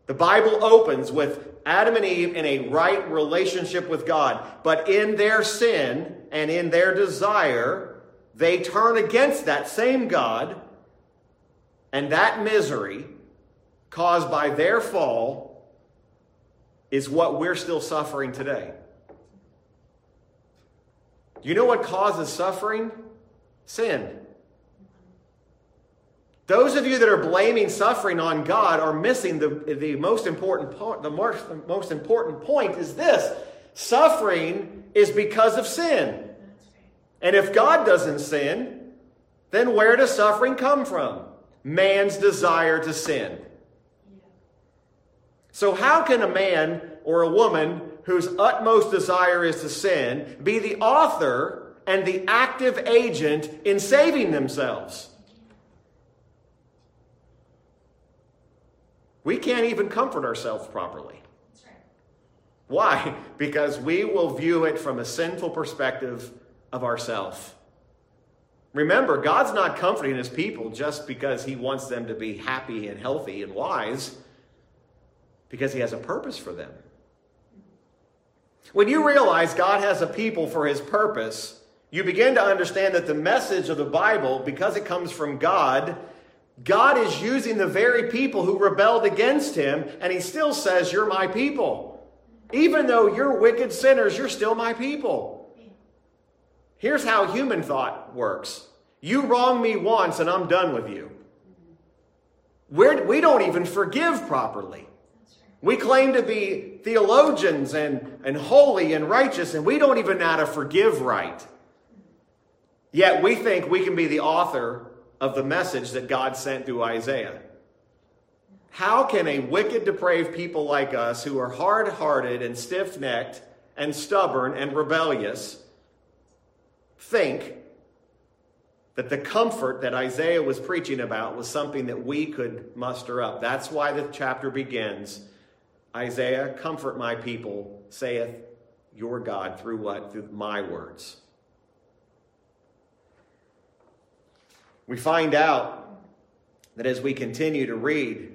The Bible opens with Adam and Eve in a right relationship with God. But in their sin and in their desire, they turn against that same God and that misery caused by their fall is what we're still suffering today. Do you know what causes suffering? Sin. Those of you that are blaming suffering on God are missing the, the most important point. The most, the most important point is this suffering is because of sin. And if God doesn't sin, then where does suffering come from? man's desire to sin. So, how can a man or a woman whose utmost desire is to sin be the author and the active agent in saving themselves? We can't even comfort ourselves properly. Why? Because we will view it from a sinful perspective of ourselves. Remember, God's not comforting his people just because he wants them to be happy and healthy and wise, because he has a purpose for them. When you realize God has a people for his purpose, you begin to understand that the message of the Bible, because it comes from God, God is using the very people who rebelled against him, and he still says, You're my people. Even though you're wicked sinners, you're still my people. Here's how human thought works you wrong me once and I'm done with you. We're, we don't even forgive properly. We claim to be theologians and, and holy and righteous, and we don't even know how to forgive right. Yet we think we can be the author of the message that God sent through Isaiah. How can a wicked, depraved people like us, who are hard hearted and stiff necked and stubborn and rebellious, think that the comfort that Isaiah was preaching about was something that we could muster up. That's why the chapter begins Isaiah, comfort my people, saith your God, through what? Through my words. We find out that as we continue to read,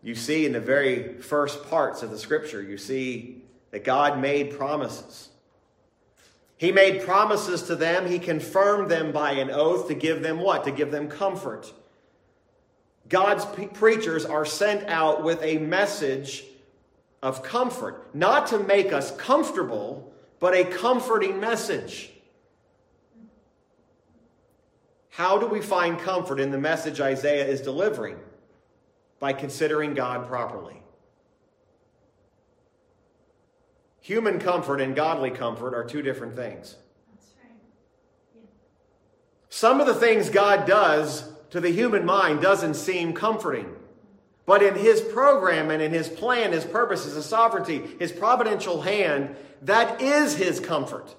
you see in the very first parts of the scripture, you see that God made promises. He made promises to them. He confirmed them by an oath to give them what? To give them comfort. God's preachers are sent out with a message of comfort, not to make us comfortable, but a comforting message. How do we find comfort in the message Isaiah is delivering? By considering God properly. Human comfort and godly comfort are two different things. Some of the things God does to the human mind doesn't seem comforting. But in his program and in his plan, his purpose, his sovereignty, his providential hand, that is his comfort.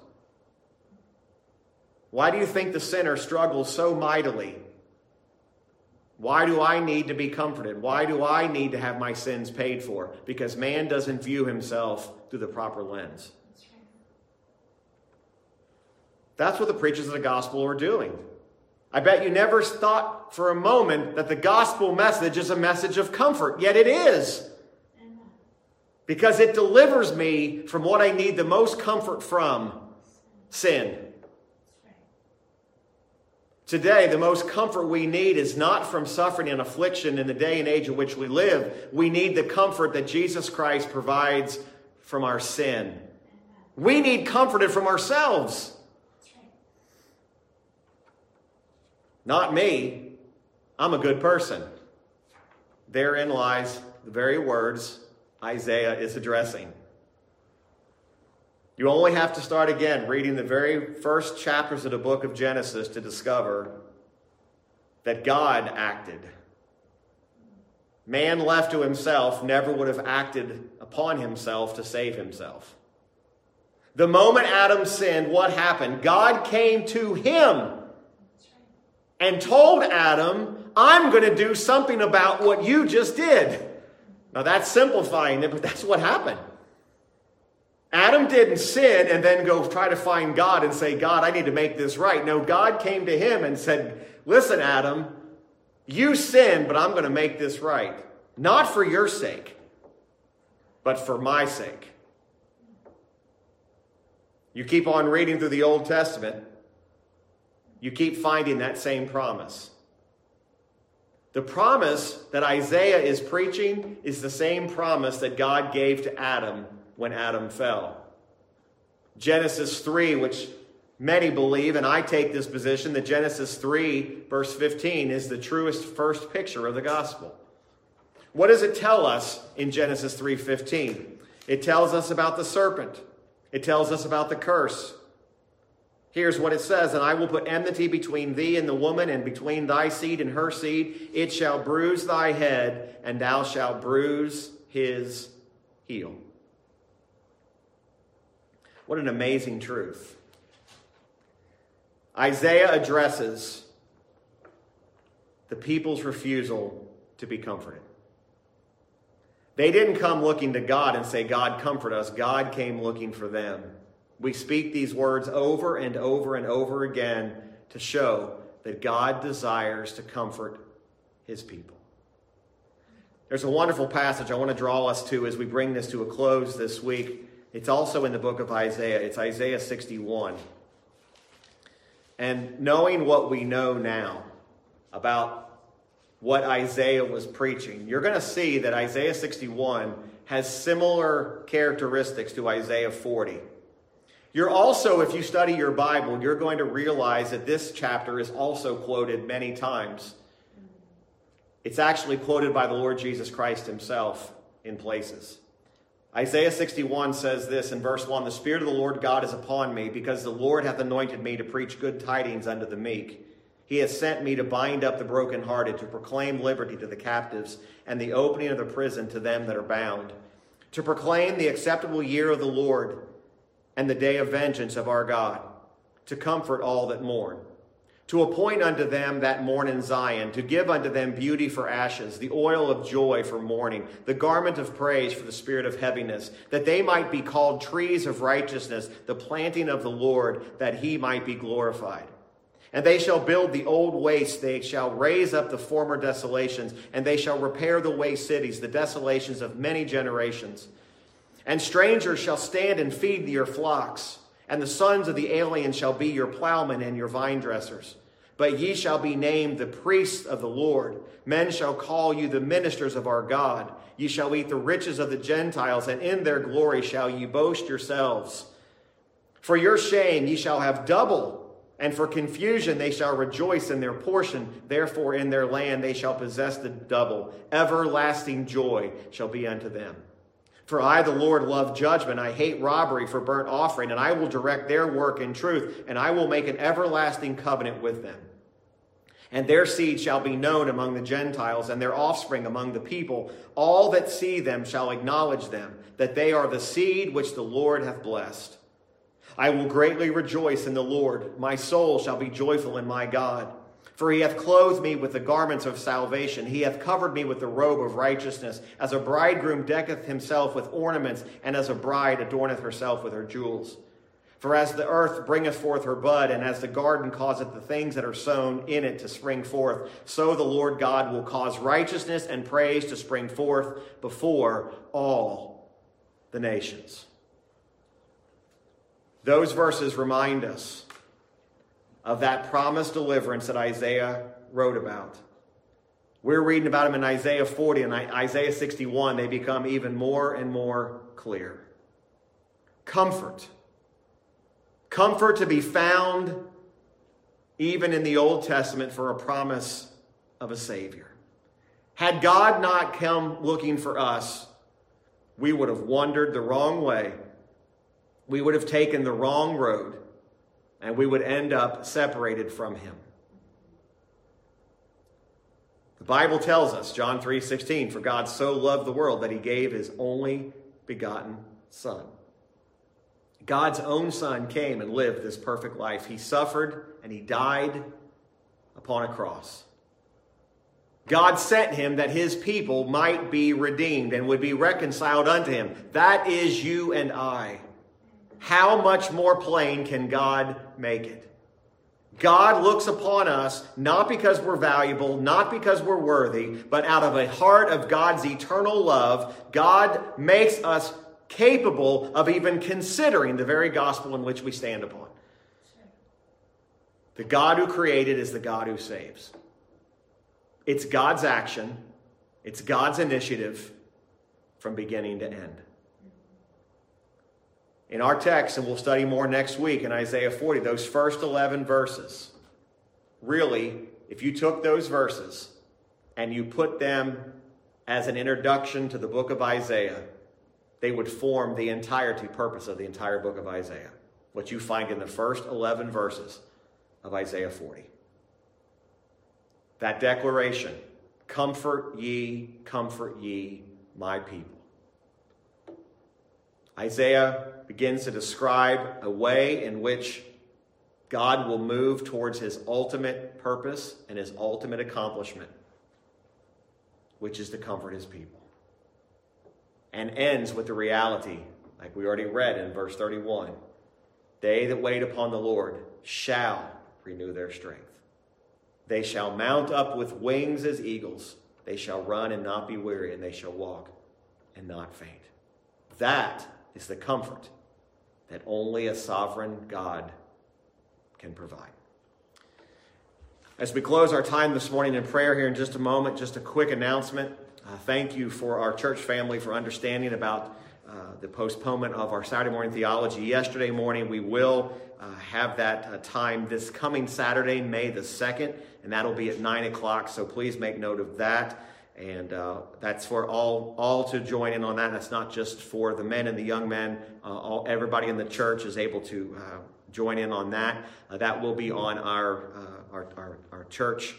Why do you think the sinner struggles so mightily why do I need to be comforted? Why do I need to have my sins paid for? Because man doesn't view himself through the proper lens. That's what the preachers of the gospel are doing. I bet you never thought for a moment that the gospel message is a message of comfort, yet it is. Because it delivers me from what I need the most comfort from sin. Today, the most comfort we need is not from suffering and affliction in the day and age in which we live. We need the comfort that Jesus Christ provides from our sin. We need comforted from ourselves. Not me. I'm a good person. Therein lies the very words Isaiah is addressing. You only have to start again reading the very first chapters of the book of Genesis to discover that God acted. Man left to himself never would have acted upon himself to save himself. The moment Adam sinned, what happened? God came to him and told Adam, I'm going to do something about what you just did. Now that's simplifying it, but that's what happened. Adam didn't sin and then go try to find God and say, God, I need to make this right. No, God came to him and said, Listen, Adam, you sinned, but I'm going to make this right. Not for your sake, but for my sake. You keep on reading through the Old Testament, you keep finding that same promise. The promise that Isaiah is preaching is the same promise that God gave to Adam when Adam fell. Genesis 3, which many believe, and I take this position, that Genesis 3, verse 15, is the truest first picture of the gospel. What does it tell us in Genesis 3:15? It tells us about the serpent. It tells us about the curse. Here's what it says And I will put enmity between thee and the woman, and between thy seed and her seed. It shall bruise thy head, and thou shalt bruise his heel. What an amazing truth. Isaiah addresses the people's refusal to be comforted. They didn't come looking to God and say, God, comfort us. God came looking for them. We speak these words over and over and over again to show that God desires to comfort his people. There's a wonderful passage I want to draw us to as we bring this to a close this week. It's also in the book of Isaiah. It's Isaiah 61. And knowing what we know now about what Isaiah was preaching, you're going to see that Isaiah 61 has similar characteristics to Isaiah 40. You're also, if you study your Bible, you're going to realize that this chapter is also quoted many times. It's actually quoted by the Lord Jesus Christ himself in places. Isaiah 61 says this in verse 1 The Spirit of the Lord God is upon me, because the Lord hath anointed me to preach good tidings unto the meek. He has sent me to bind up the brokenhearted, to proclaim liberty to the captives, and the opening of the prison to them that are bound, to proclaim the acceptable year of the Lord and the day of vengeance of our God, to comfort all that mourn, to appoint unto them that mourn in Zion, to give unto them beauty for ashes, the oil of joy for mourning, the garment of praise for the spirit of heaviness, that they might be called trees of righteousness, the planting of the Lord, that he might be glorified. And they shall build the old waste, they shall raise up the former desolations, and they shall repair the waste cities, the desolations of many generations. And strangers shall stand and feed your flocks, and the sons of the alien shall be your plowmen and your vine dressers. But ye shall be named the priests of the Lord. Men shall call you the ministers of our God. Ye shall eat the riches of the Gentiles, and in their glory shall ye boast yourselves. For your shame ye shall have double, and for confusion they shall rejoice in their portion. Therefore in their land they shall possess the double. Everlasting joy shall be unto them. For I, the Lord, love judgment. I hate robbery for burnt offering, and I will direct their work in truth, and I will make an everlasting covenant with them. And their seed shall be known among the Gentiles, and their offspring among the people. All that see them shall acknowledge them, that they are the seed which the Lord hath blessed. I will greatly rejoice in the Lord. My soul shall be joyful in my God. For he hath clothed me with the garments of salvation. He hath covered me with the robe of righteousness, as a bridegroom decketh himself with ornaments, and as a bride adorneth herself with her jewels. For as the earth bringeth forth her bud, and as the garden causeth the things that are sown in it to spring forth, so the Lord God will cause righteousness and praise to spring forth before all the nations. Those verses remind us of that promised deliverance that Isaiah wrote about. We're reading about them in Isaiah 40 and Isaiah 61. They become even more and more clear. Comfort Comfort to be found even in the Old Testament for a promise of a Savior. Had God not come looking for us, we would have wandered the wrong way. We would have taken the wrong road, and we would end up separated from Him. The Bible tells us, John 3 16, for God so loved the world that He gave His only begotten Son. God's own Son came and lived this perfect life. He suffered and he died upon a cross. God sent him that his people might be redeemed and would be reconciled unto him. That is you and I. How much more plain can God make it? God looks upon us not because we're valuable, not because we're worthy, but out of a heart of God's eternal love, God makes us capable of even considering the very gospel in which we stand upon. The God who created is the God who saves. It's God's action, it's God's initiative from beginning to end. In our text, and we'll study more next week in Isaiah 40, those first 11 verses, really, if you took those verses and you put them as an introduction to the book of Isaiah, they would form the entirety purpose of the entire book of Isaiah, what you find in the first 11 verses of Isaiah 40. That declaration, comfort ye, comfort ye, my people. Isaiah begins to describe a way in which God will move towards his ultimate purpose and his ultimate accomplishment, which is to comfort his people and ends with the reality, like we already read in verse 31 They that wait upon the Lord shall renew their strength. They shall mount up with wings as eagles. They shall run and not be weary, and they shall walk and not faint. That is the comfort that only a sovereign God can provide. As we close our time this morning in prayer here in just a moment, just a quick announcement. Uh, thank you for our church family for understanding about uh, the postponement of our Saturday morning theology. Yesterday morning, we will uh, have that uh, time this coming Saturday, May the 2nd, and that'll be at 9 o'clock. So please make note of that. And uh, that's for all, all to join in on that. That's not just for the men and the young men. Uh, all, everybody in the church is able to join in on that. that will be on our, our, our, our church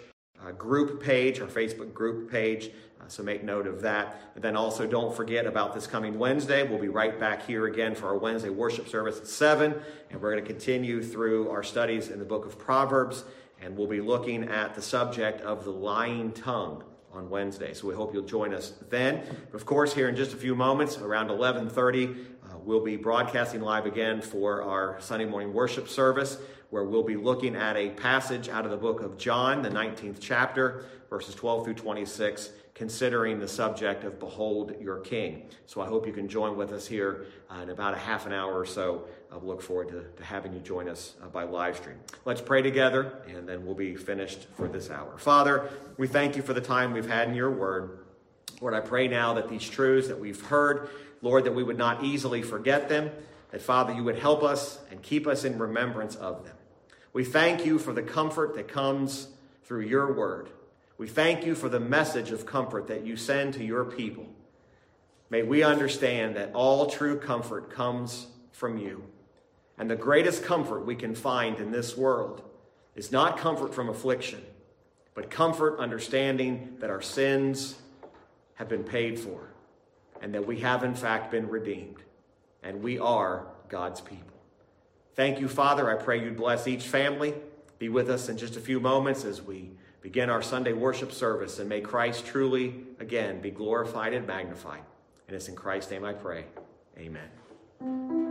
group page, our Facebook group page. Uh, so make note of that. And then also don't forget about this coming Wednesday. We'll be right back here again for our Wednesday worship service at 7. And we're going to continue through our studies in the book of Proverbs. And we'll be looking at the subject of the lying tongue on Wednesday. So we hope you'll join us then. Of course, here in just a few moments, around 1130, uh, we'll be broadcasting live again for our Sunday morning worship service, where we'll be looking at a passage out of the book of John, the 19th chapter, verses 12 through 26 considering the subject of Behold Your King. So I hope you can join with us here uh, in about a half an hour or so. I look forward to, to having you join us uh, by live stream. Let's pray together, and then we'll be finished for this hour. Father, we thank you for the time we've had in your word. Lord, I pray now that these truths that we've heard, Lord, that we would not easily forget them, that, Father, you would help us and keep us in remembrance of them. We thank you for the comfort that comes through your word. We thank you for the message of comfort that you send to your people. May we understand that all true comfort comes from you. And the greatest comfort we can find in this world is not comfort from affliction, but comfort understanding that our sins have been paid for and that we have, in fact, been redeemed. And we are God's people. Thank you, Father. I pray you'd bless each family. Be with us in just a few moments as we begin our Sunday worship service, and may Christ truly, again, be glorified and magnified. And it's in Christ's name I pray. Amen.